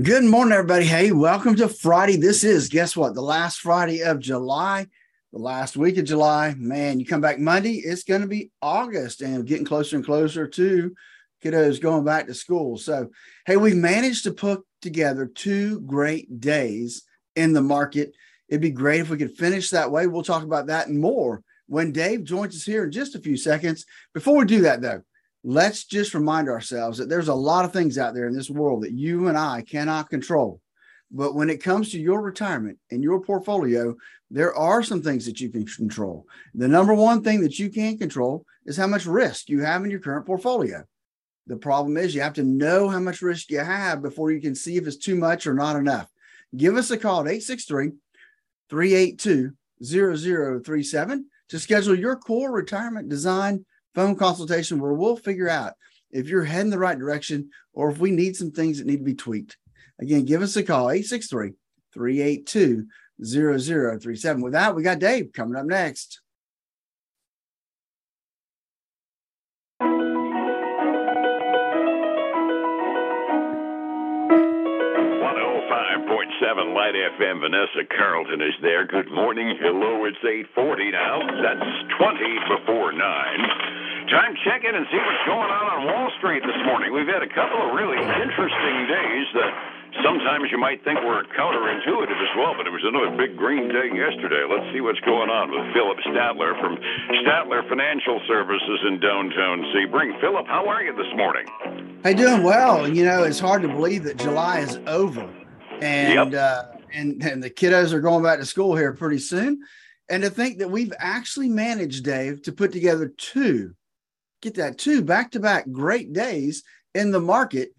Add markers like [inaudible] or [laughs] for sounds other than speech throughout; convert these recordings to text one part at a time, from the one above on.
Good morning, everybody. Hey, welcome to Friday. This is, guess what, the last Friday of July, the last week of July. Man, you come back Monday, it's going to be August and getting closer and closer to kiddos going back to school. So, hey, we've managed to put together two great days in the market. It'd be great if we could finish that way. We'll talk about that and more when Dave joins us here in just a few seconds. Before we do that, though, let's just remind ourselves that there's a lot of things out there in this world that you and I cannot control. But when it comes to your retirement and your portfolio, there are some things that you can control. The number one thing that you can control is how much risk you have in your current portfolio. The problem is you have to know how much risk you have before you can see if it's too much or not enough. Give us a call at 863 382 0037 to schedule your core retirement design phone consultation where we'll figure out if you're heading the right direction or if we need some things that need to be tweaked. Again, give us a call, 863 382 0037. With that, we got Dave coming up next. Oh seven Light FM. Vanessa Carlton is there. Good morning. Hello. It's eight forty now. That's twenty before nine. Time check in and see what's going on on Wall Street this morning. We've had a couple of really interesting days that sometimes you might think were counterintuitive as well, but it was another big green day yesterday. Let's see what's going on with Phillip Statler from Statler Financial Services in downtown Sebring. Phillip, how are you this morning? Hey, doing well. You know, it's hard to believe that July is over, and yep. uh, and and the kiddos are going back to school here pretty soon. And to think that we've actually managed, Dave, to put together two get that two back to back great days in the market.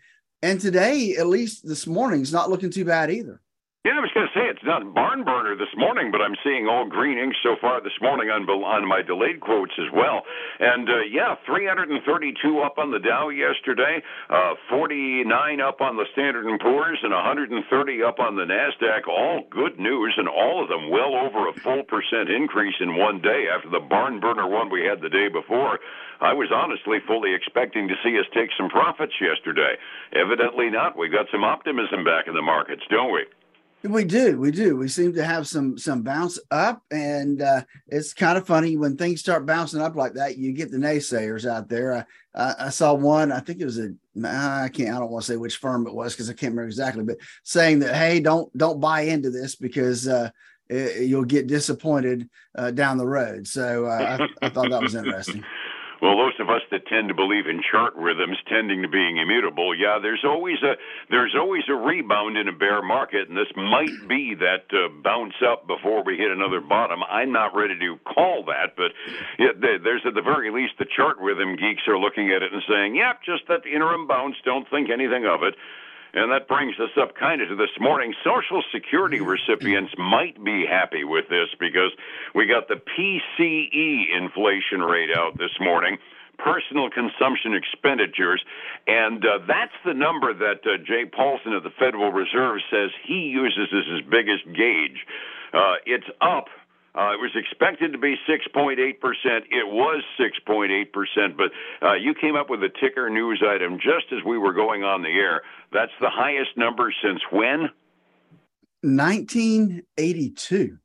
And today, at least this morning, is not looking too bad either. Yeah, I was going to say it's not barn burner this morning, but I'm seeing all green ink so far this morning on on my delayed quotes as well. And uh, yeah, 332 up on the Dow yesterday, uh, 49 up on the Standard and Poor's, and 130 up on the Nasdaq. All good news, and all of them well over a full percent increase in one day after the barn burner one we had the day before. I was honestly fully expecting to see us take some profits yesterday. Evidently not. We got some optimism back in the markets, don't we? We do, we do. We seem to have some some bounce up, and uh, it's kind of funny when things start bouncing up like that. You get the naysayers out there. I, I saw one. I think it was a. I can't. I don't want to say which firm it was because I can't remember exactly. But saying that, hey, don't don't buy into this because uh, it, you'll get disappointed uh, down the road. So uh, I, I thought that was interesting. [laughs] Well, those of us that tend to believe in chart rhythms tending to being immutable, yeah, there's always a there's always a rebound in a bear market, and this might be that uh, bounce up before we hit another bottom. I'm not ready to call that, but yeah, there's at the very least the chart rhythm geeks are looking at it and saying, "Yep, yeah, just that interim bounce. Don't think anything of it." And that brings us up kind of to this morning. Social Security recipients might be happy with this because we got the PCE inflation rate out this morning personal consumption expenditures. And uh, that's the number that uh, Jay Paulson of the Federal Reserve says he uses as his biggest gauge. Uh, it's up uh, it was expected to be 6.8%. It was 6.8%, but uh, you came up with a ticker news item just as we were going on the air. That's the highest number since when? 1982.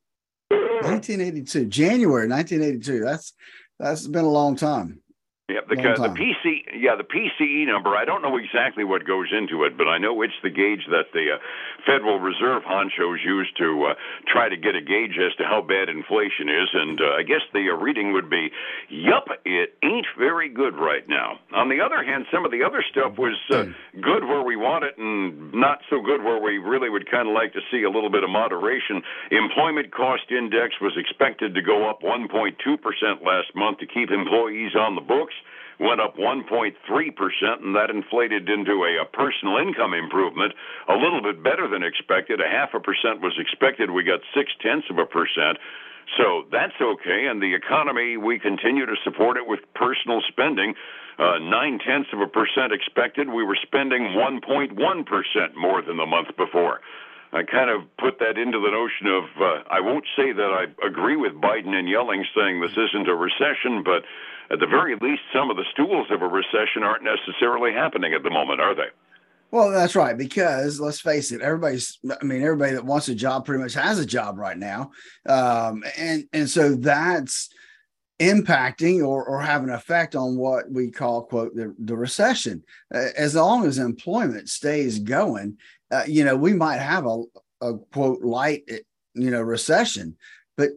1982, January 1982. That's that's been a long time. Yeah, the, the PC, yeah, the PCE number. I don't know exactly what goes into it, but I know it's the gauge that the uh, Federal Reserve honchos use to uh, try to get a gauge as to how bad inflation is. And uh, I guess the uh, reading would be, "Yup, it ain't very good right now." On the other hand, some of the other stuff was uh, good where we want it, and not so good where we really would kind of like to see a little bit of moderation. Employment cost index was expected to go up 1.2 percent last month to keep employees on the books went up 1.3%, and that inflated into a, a personal income improvement a little bit better than expected. A half a percent was expected. We got six tenths of a percent. So that's okay. And the economy, we continue to support it with personal spending. Uh, nine tenths of a percent expected. We were spending 1.1% more than the month before. I kind of put that into the notion of uh, I won't say that I agree with Biden and Yellen saying this isn't a recession, but at the very least, some of the stools of a recession aren't necessarily happening at the moment, are they? Well, that's right. Because let's face it, everybody's, I mean, everybody that wants a job pretty much has a job right now. Um, and, and so that's impacting or, or have an effect on what we call, quote, the, the recession. As long as employment stays going, uh, you know, we might have a, a quote, light, eh, you know, recession, but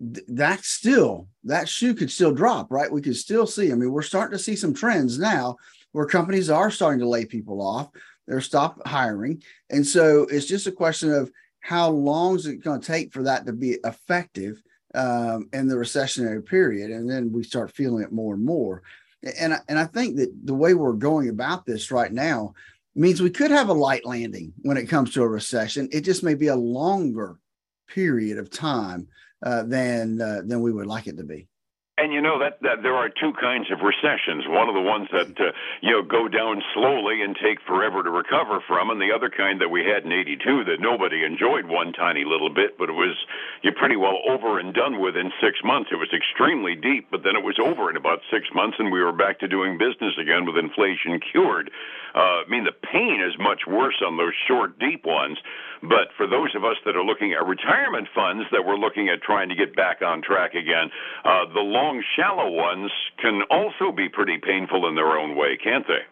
th- that's still, that shoe could still drop, right? We could still see, I mean, we're starting to see some trends now where companies are starting to lay people off they're stop hiring. And so it's just a question of how long is it going to take for that to be effective um, in the recessionary period? And then we start feeling it more and more. And, and I think that the way we're going about this right now means we could have a light landing when it comes to a recession. It just may be a longer period of time uh, than uh, than we would like it to be. And you know that, that there are two kinds of recessions. One of the ones that uh, you know go down slowly and take forever to recover from, and the other kind that we had in '82 that nobody enjoyed one tiny little bit, but it was you pretty well over and done with in six months. It was extremely deep, but then it was over in about six months, and we were back to doing business again with inflation cured. Uh, I mean, the pain is much worse on those short, deep ones. But for those of us that are looking at retirement funds that we're looking at trying to get back on track again, uh, the long, shallow ones can also be pretty painful in their own way, can't they?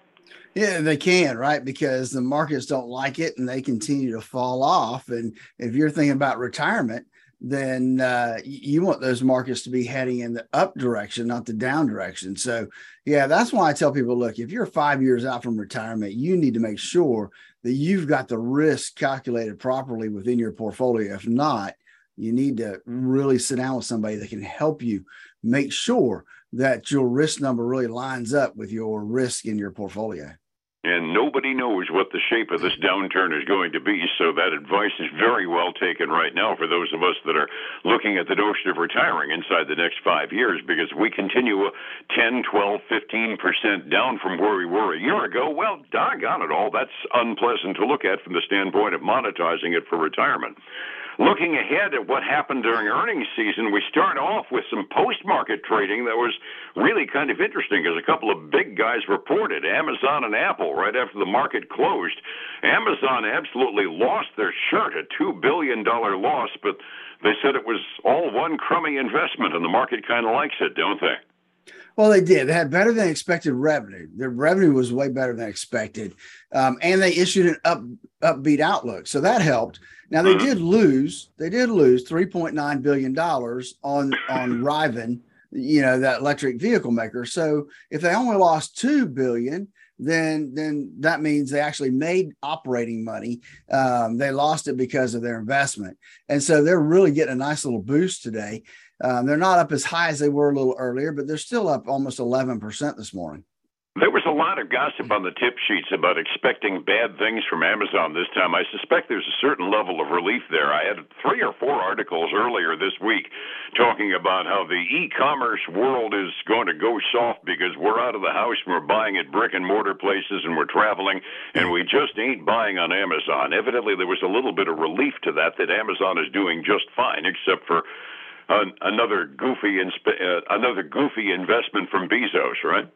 Yeah, they can, right? Because the markets don't like it and they continue to fall off. And if you're thinking about retirement, then uh, you want those markets to be heading in the up direction, not the down direction. So, yeah, that's why I tell people look, if you're five years out from retirement, you need to make sure that you've got the risk calculated properly within your portfolio. If not, you need to really sit down with somebody that can help you make sure that your risk number really lines up with your risk in your portfolio and nobody knows what the shape of this downturn is going to be. So that advice is very well taken right now for those of us that are looking at the notion of retiring inside the next five years, because we continue 10, 12, 15 percent down from where we were a year ago. Well, doggone it all, that's unpleasant to look at from the standpoint of monetizing it for retirement. Looking ahead at what happened during earnings season, we start off with some post market trading that was really kind of interesting because a couple of big guys reported Amazon and Apple right after the market closed. Amazon absolutely lost their shirt, a $2 billion loss, but they said it was all one crummy investment, and the market kind of likes it, don't they? Well, they did. They had better than expected revenue. Their revenue was way better than expected, um, and they issued an up upbeat outlook, so that helped. Now they did lose. They did lose three point nine billion dollars on on Rivian, you know that electric vehicle maker. So if they only lost two billion, then then that means they actually made operating money. Um, they lost it because of their investment, and so they're really getting a nice little boost today. Um, they're not up as high as they were a little earlier, but they're still up almost eleven percent this morning. There was a lot of gossip on the tip sheets about expecting bad things from Amazon this time. I suspect there's a certain level of relief there. I had three or four articles earlier this week talking about how the e commerce world is going to go soft because we're out of the house and we're buying at brick and mortar places and we're traveling and we just ain't buying on Amazon. Evidently, there was a little bit of relief to that, that Amazon is doing just fine, except for. Uh, another goofy, inspe- uh, another goofy investment from Bezos, right?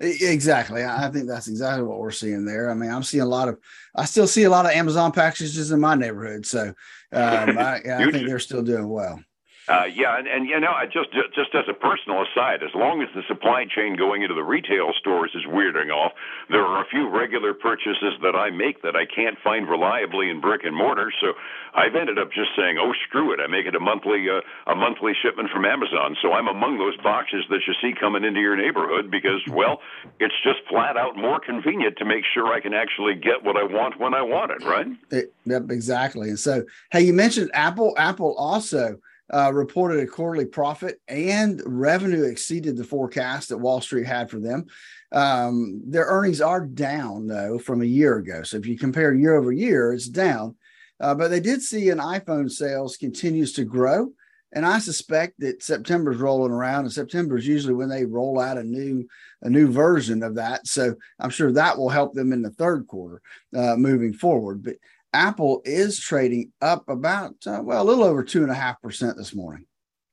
Exactly. I think that's exactly what we're seeing there. I mean, I'm seeing a lot of, I still see a lot of Amazon packages in my neighborhood. So um, [laughs] I, I think they're still doing well. Uh, yeah, and, and you know, just just as a personal aside, as long as the supply chain going into the retail stores is weirding off, there are a few regular purchases that I make that I can't find reliably in brick and mortar. So I've ended up just saying, "Oh, screw it! I make it a monthly uh, a monthly shipment from Amazon." So I'm among those boxes that you see coming into your neighborhood because, well, it's just flat out more convenient to make sure I can actually get what I want when I want it. Right? It, yep, exactly. And so, hey, you mentioned Apple. Apple also uh, reported a quarterly profit and revenue exceeded the forecast that Wall Street had for them. Um, their earnings are down though from a year ago. So if you compare year over year, it's down. Uh, but they did see an iPhone sales continues to grow. And I suspect that September's rolling around, and September is usually when they roll out a new a new version of that. So I'm sure that will help them in the third quarter uh, moving forward. But Apple is trading up about, uh, well, a little over two and a half percent this morning.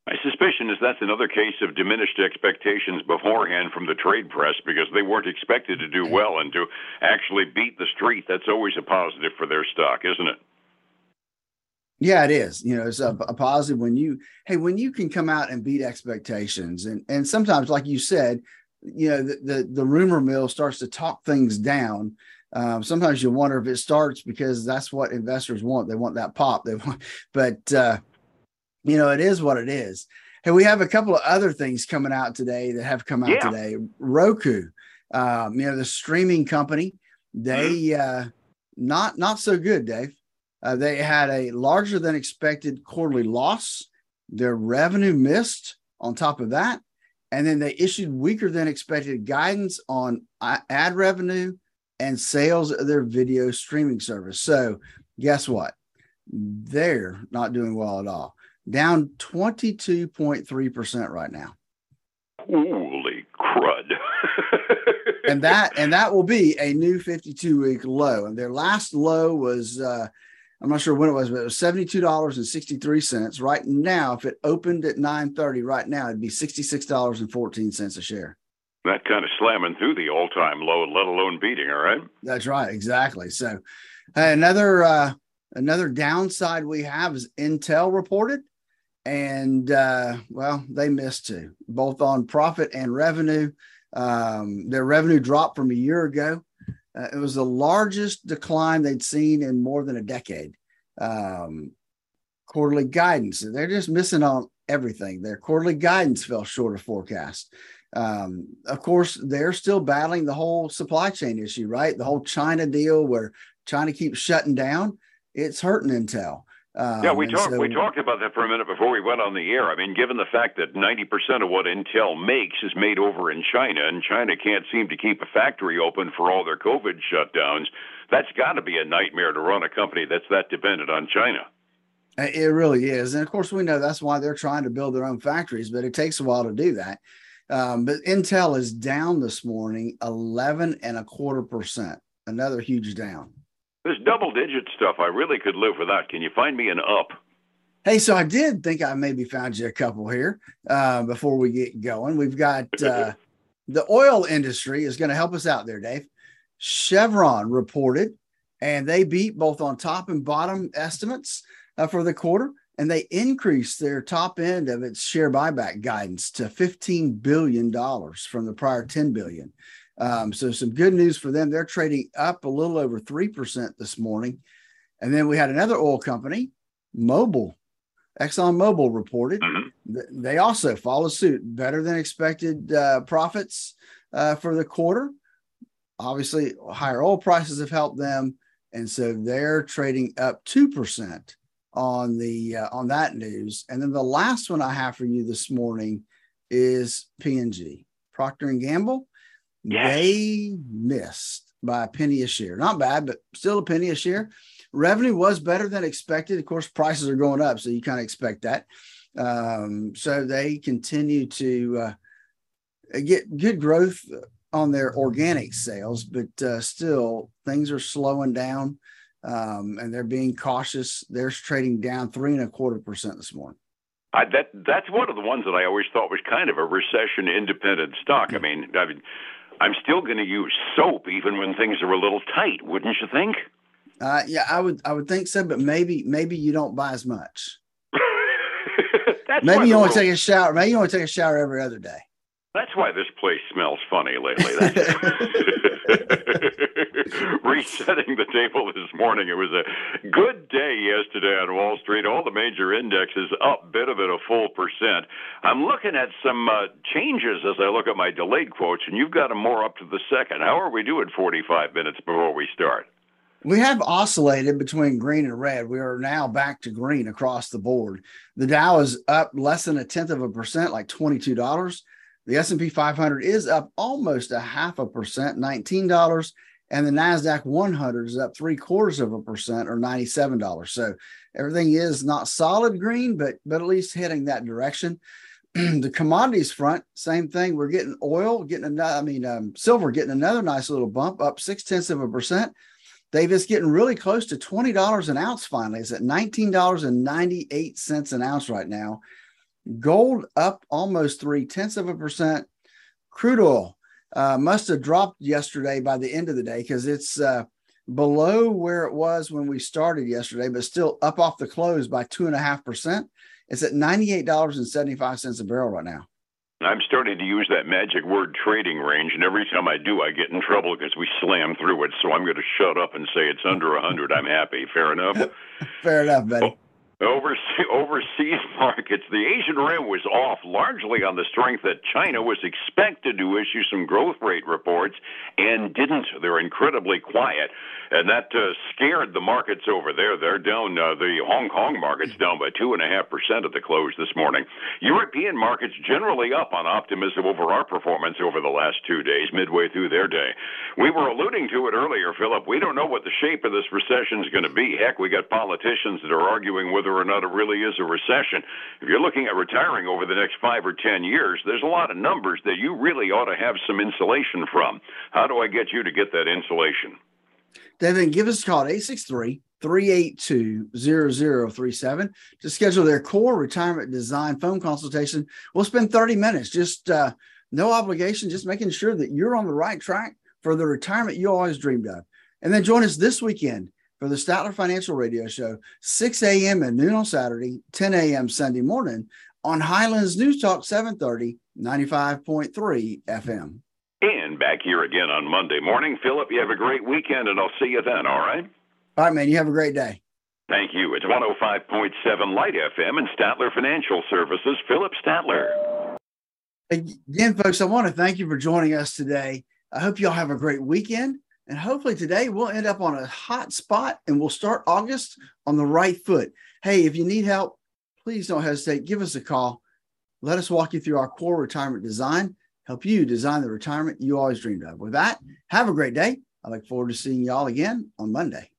My suspicion is that's another case of diminished expectations beforehand from the trade press because they weren't expected to do well and to actually beat the street. That's always a positive for their stock, isn't it? Yeah, it is. You know, it's a, a, positive when you, hey, when you can come out and beat expectations, and and sometimes, like you said, you know, the the, the rumor mill starts to talk things down. Um, sometimes you wonder if it starts because that's what investors want. They want that pop. They want, but uh, you know, it is what it is. Hey, we have a couple of other things coming out today that have come out yeah. today. Roku, um, you know, the streaming company, they mm-hmm. uh, not not so good, Dave. Uh, they had a larger than expected quarterly loss. Their revenue missed on top of that. And then they issued weaker than expected guidance on ad revenue and sales of their video streaming service. So, guess what? They're not doing well at all. Down 22.3% right now. Holy crud. [laughs] and that and that will be a new 52 week low. And their last low was uh I'm not sure when it was, but it was $72.63. Right now, if it opened at 930 right now, it'd be $66.14 a share. That kind of slamming through the all-time low, let alone beating, all right? That's right, exactly. So another uh, another downside we have is Intel reported, and uh, well, they missed too, both on profit and revenue. Um, their revenue dropped from a year ago. Uh, it was the largest decline they'd seen in more than a decade. Um, quarterly guidance, they're just missing on everything. Their quarterly guidance fell short of forecast. Um, of course, they're still battling the whole supply chain issue, right? The whole China deal where China keeps shutting down. It's hurting Intel. Um, yeah, we talked so, we talked about that for a minute before we went on the air. I mean, given the fact that 90% of what Intel makes is made over in China, and China can't seem to keep a factory open for all their COVID shutdowns, that's got to be a nightmare to run a company that's that dependent on China. It really is, and of course, we know that's why they're trying to build their own factories, but it takes a while to do that. Um, but Intel is down this morning, 11 and a quarter percent, another huge down. This double digit stuff, I really could live with that. Can you find me an up? Hey, so I did think I maybe found you a couple here uh, before we get going. We've got [laughs] uh, the oil industry is going to help us out there, Dave. Chevron reported, and they beat both on top and bottom estimates uh, for the quarter, and they increased their top end of its share buyback guidance to $15 billion from the prior 10 billion. Um, so some good news for them. They're trading up a little over 3% this morning. And then we had another oil company, Mobil, Exxon Mobil reported. Mm-hmm. They also follow suit, better than expected uh, profits uh, for the quarter. Obviously, higher oil prices have helped them, and so they're trading up two percent on the uh, on that news. And then the last one I have for you this morning is P&G, Procter and Gamble. Yes. They missed by a penny a share. Not bad, but still a penny a share. Revenue was better than expected. Of course, prices are going up, so you kind of expect that. Um, so they continue to uh, get good growth on their organic sales, but uh, still things are slowing down um, and they're being cautious. They're trading down three and a quarter percent this morning. I, that that's one of the ones that I always thought was kind of a recession independent stock. I mean, I mean, I'm still going to use soap even when things are a little tight, wouldn't you think? Uh, yeah, I would. I would think so, but maybe maybe you don't buy as much. [laughs] maybe you only take a shower. Maybe you only take a shower every other day. That's why this place smells funny lately. [laughs] Resetting the table this morning. It was a good day yesterday on Wall Street. All the major indexes up bit of it a full percent. I'm looking at some uh, changes as I look at my delayed quotes, and you've got them more up to the second. How are we doing 45 minutes before we start? We have oscillated between green and red. We are now back to green across the board. The Dow is up less than a tenth of a percent, like $22. The S&P 500 is up almost a half a percent, $19, and the Nasdaq 100 is up three quarters of a percent or $97. So everything is not solid green, but but at least heading that direction. [clears throat] the commodities front, same thing. We're getting oil, getting another, I mean, um, silver getting another nice little bump up six tenths of a percent. Dave, Davis getting really close to $20 an ounce finally. It's at $19.98 an ounce right now. Gold up almost three tenths of a percent. Crude oil uh, must have dropped yesterday by the end of the day because it's uh, below where it was when we started yesterday, but still up off the close by two and a half percent. It's at $98.75 a barrel right now. I'm starting to use that magic word trading range, and every time I do, I get in trouble because we slam through it. So I'm going to shut up and say it's under a 100. I'm happy. Fair enough? [laughs] Fair enough, buddy. [laughs] Overseas, overseas [laughs] markets, the Asian rim was off largely on the strength that China was expected to issue some growth rate reports and didn't. They're incredibly quiet, and that uh, scared the markets over there. They're down. Uh, the Hong Kong markets down by two and a half percent at the close this morning. European markets generally up on optimism over our performance over the last two days, midway through their day. We were alluding to it earlier, Phillip. We don't know what the shape of this recession is going to be. Heck, we got politicians that are arguing whether or not it really is a recession. If you're looking at retiring over the next five or 10 years, there's a lot of numbers that you really ought to have some insulation from. How do I get you to get that insulation? Devin, give us a call at 863 382 0037 to schedule their core retirement design phone consultation. We'll spend 30 minutes, just uh, no obligation, just making sure that you're on the right track for the retirement you always dreamed of. And then join us this weekend for the Statler Financial Radio Show, 6 a.m. and noon on Saturday, 10 a.m. Sunday morning on Highlands News Talk 730, 95.3 FM. And back here again on Monday morning. Phillip, you have a great weekend, and I'll see you then, all right? All right, man. You have a great day. Thank you. It's 105.7 Light FM and Statler Financial Services, Phillip Statler. Again, folks, I want to thank you for joining us today. I hope you all have a great weekend. And hopefully today we'll end up on a hot spot and we'll start August on the right foot. Hey, if you need help, please don't hesitate. Give us a call. Let us walk you through our core retirement design, help you design the retirement you always dreamed of. With that, have a great day. I look forward to seeing y'all again on Monday.